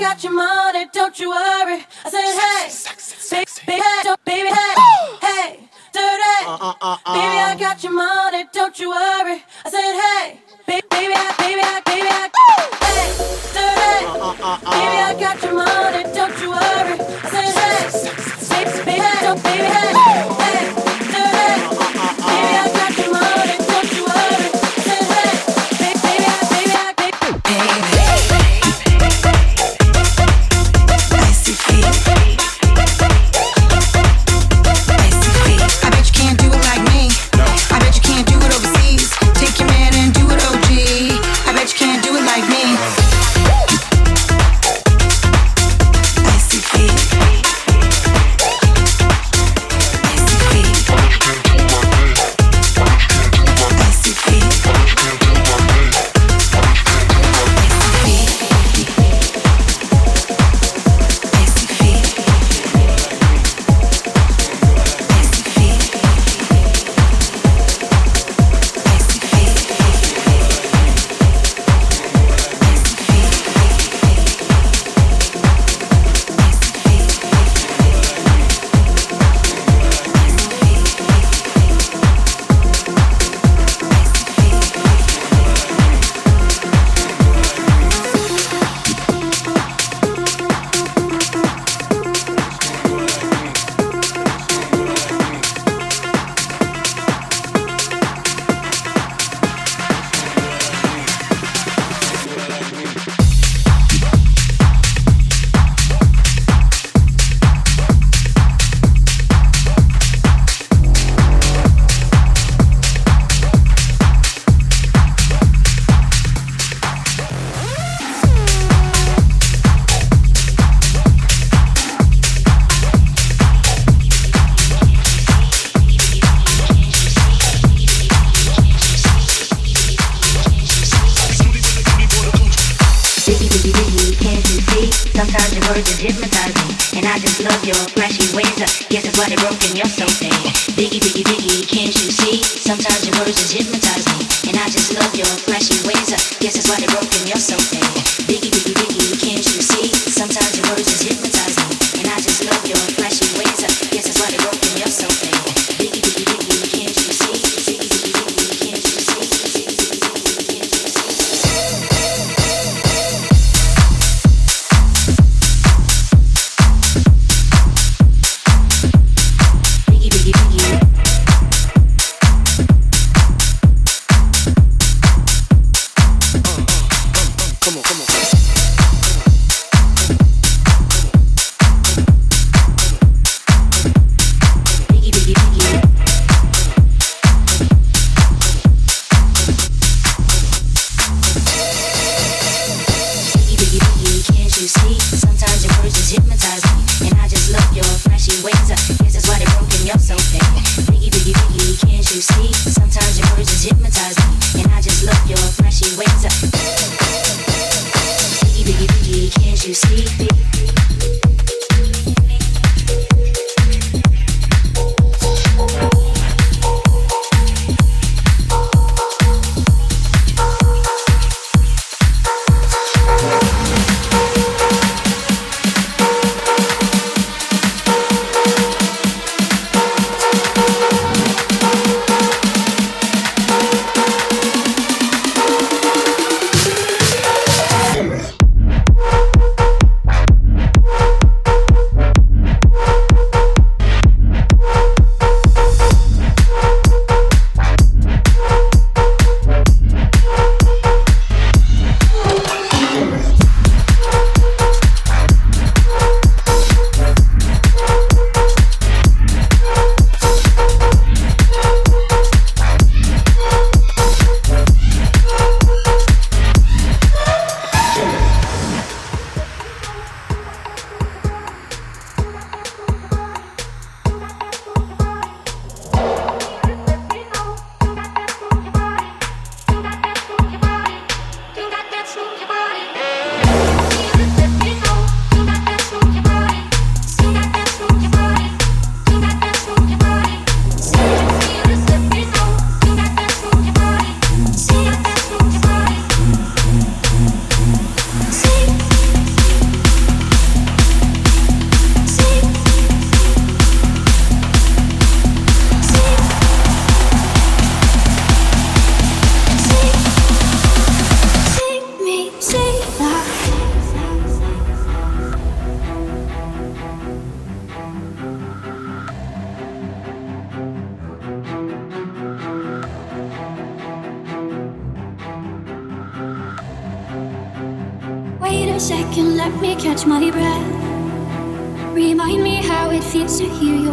got your money, don't you worry. I said, hey, sexy, sexy. baby, baby, hey, hey, dirty. Uh, uh, uh, baby, I got your money, don't you worry. I said, hey.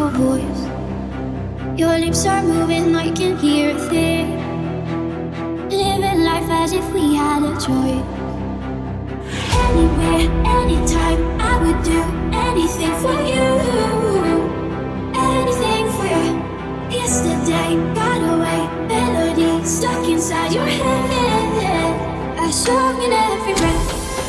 your voice. Your lips are moving, I can hear a thing. Living life as if we had a choice. Anywhere, anytime, I would do anything for you. Anything for you. Yesterday got away, melody stuck inside your head. I sung in every breath.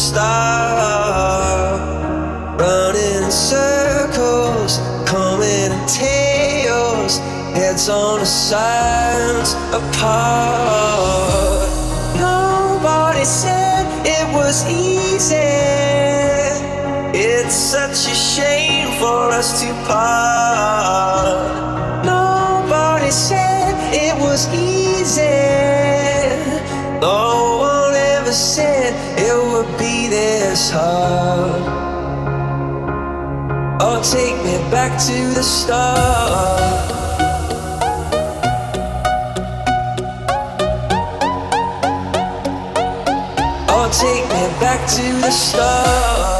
stop running in circles, coming in tails, heads on the sides apart. Nobody said it was easy. It's such a shame for us to part. heart. Oh, take me back to the start. Oh, take me back to the start.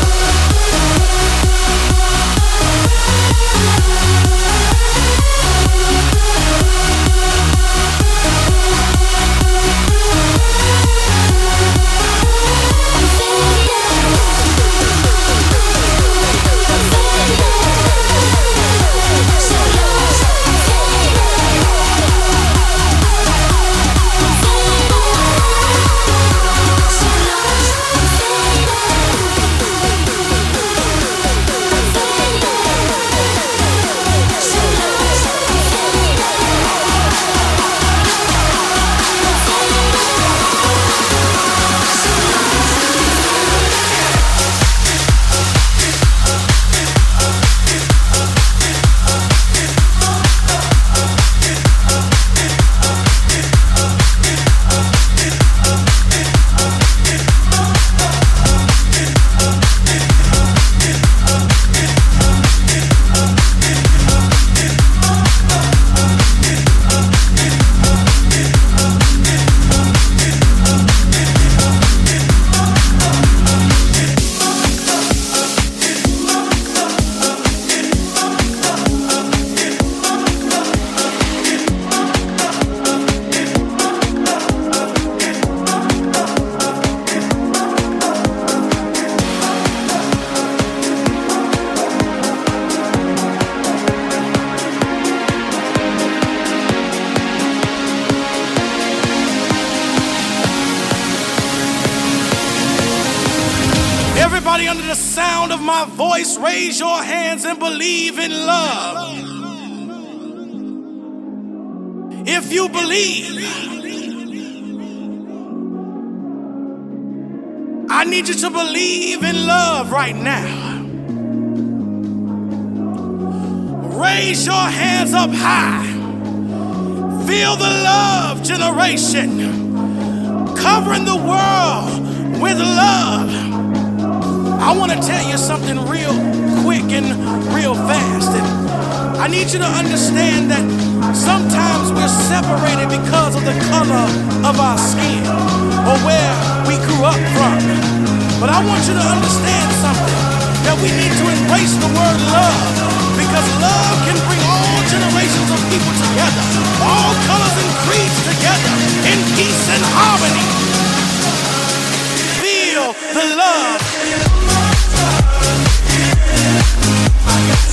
my voice, raise your hands and believe in love. If you believe, I need you to believe in love right now. Raise your hands up high. Feel the love generation covering the world with love. I want to tell you something real quick and real fast. And I need you to understand that sometimes we're separated because of the color of our skin or where we grew up from. But I want you to understand something that we need to embrace the word love because love can bring all generations of people together, all colors and creeds together in peace and harmony. Feel the love. Complicated.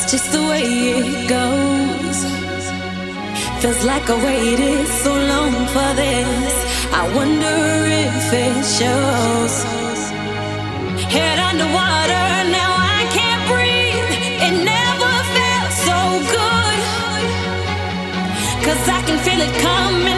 That's just the way it goes. Feels like I waited so long for this. I wonder if it shows. Head underwater, now I can't breathe. It never felt so good. Cause I can feel it coming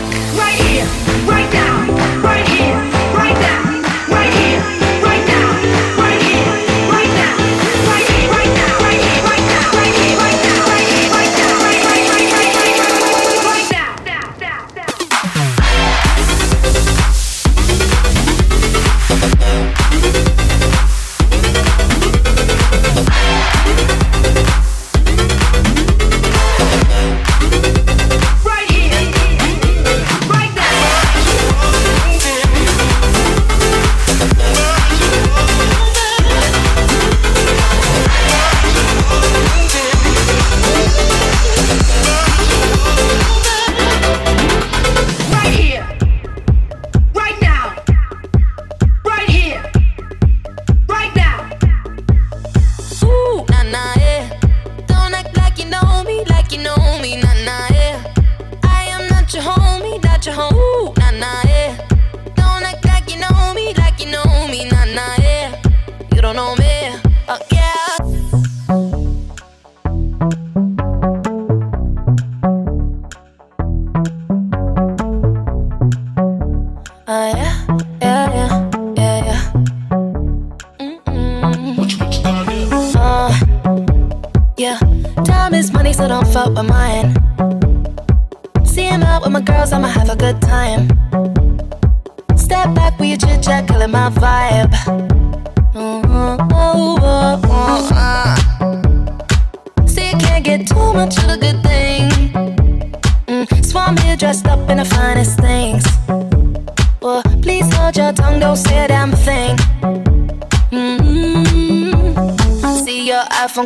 with mine. See him out with my girls, I'ma have a good time. Step back with your chit chat, killing my vibe.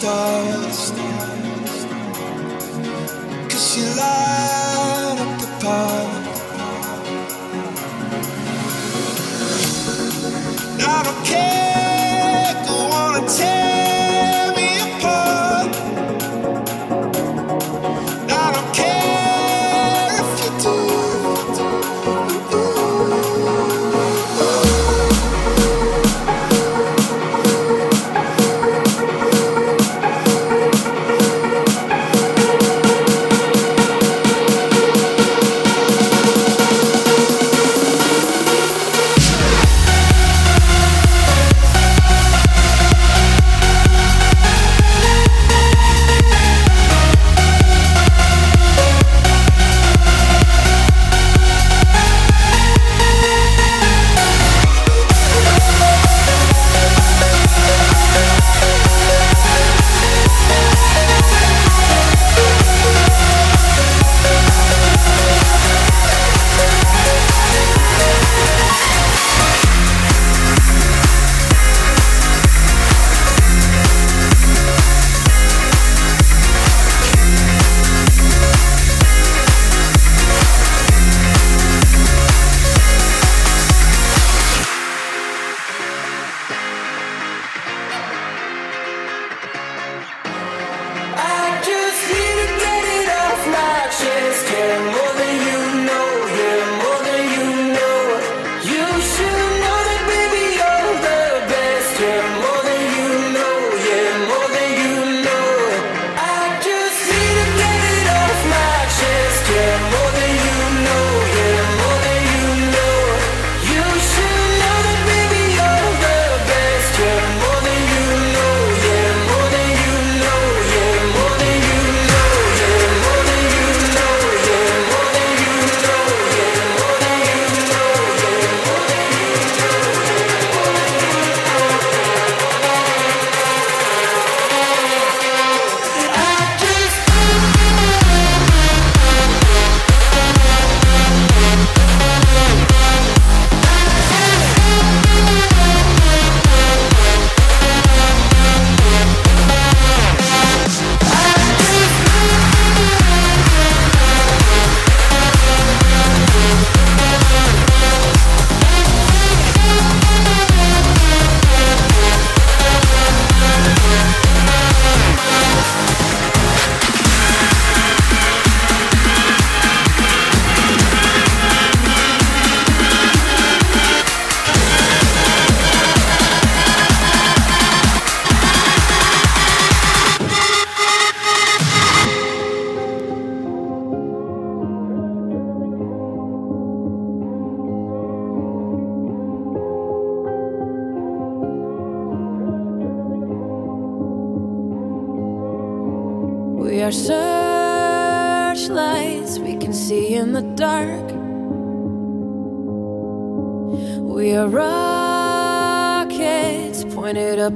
stars.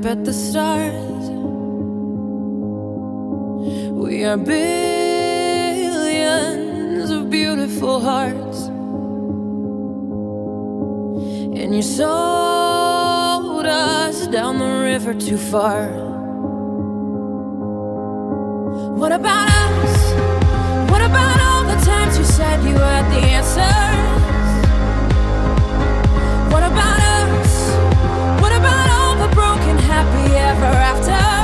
at the stars. We are billions of beautiful hearts. And you sold us down the river too far. What about us? What about all the times you said you had the answers? What about happy ever after.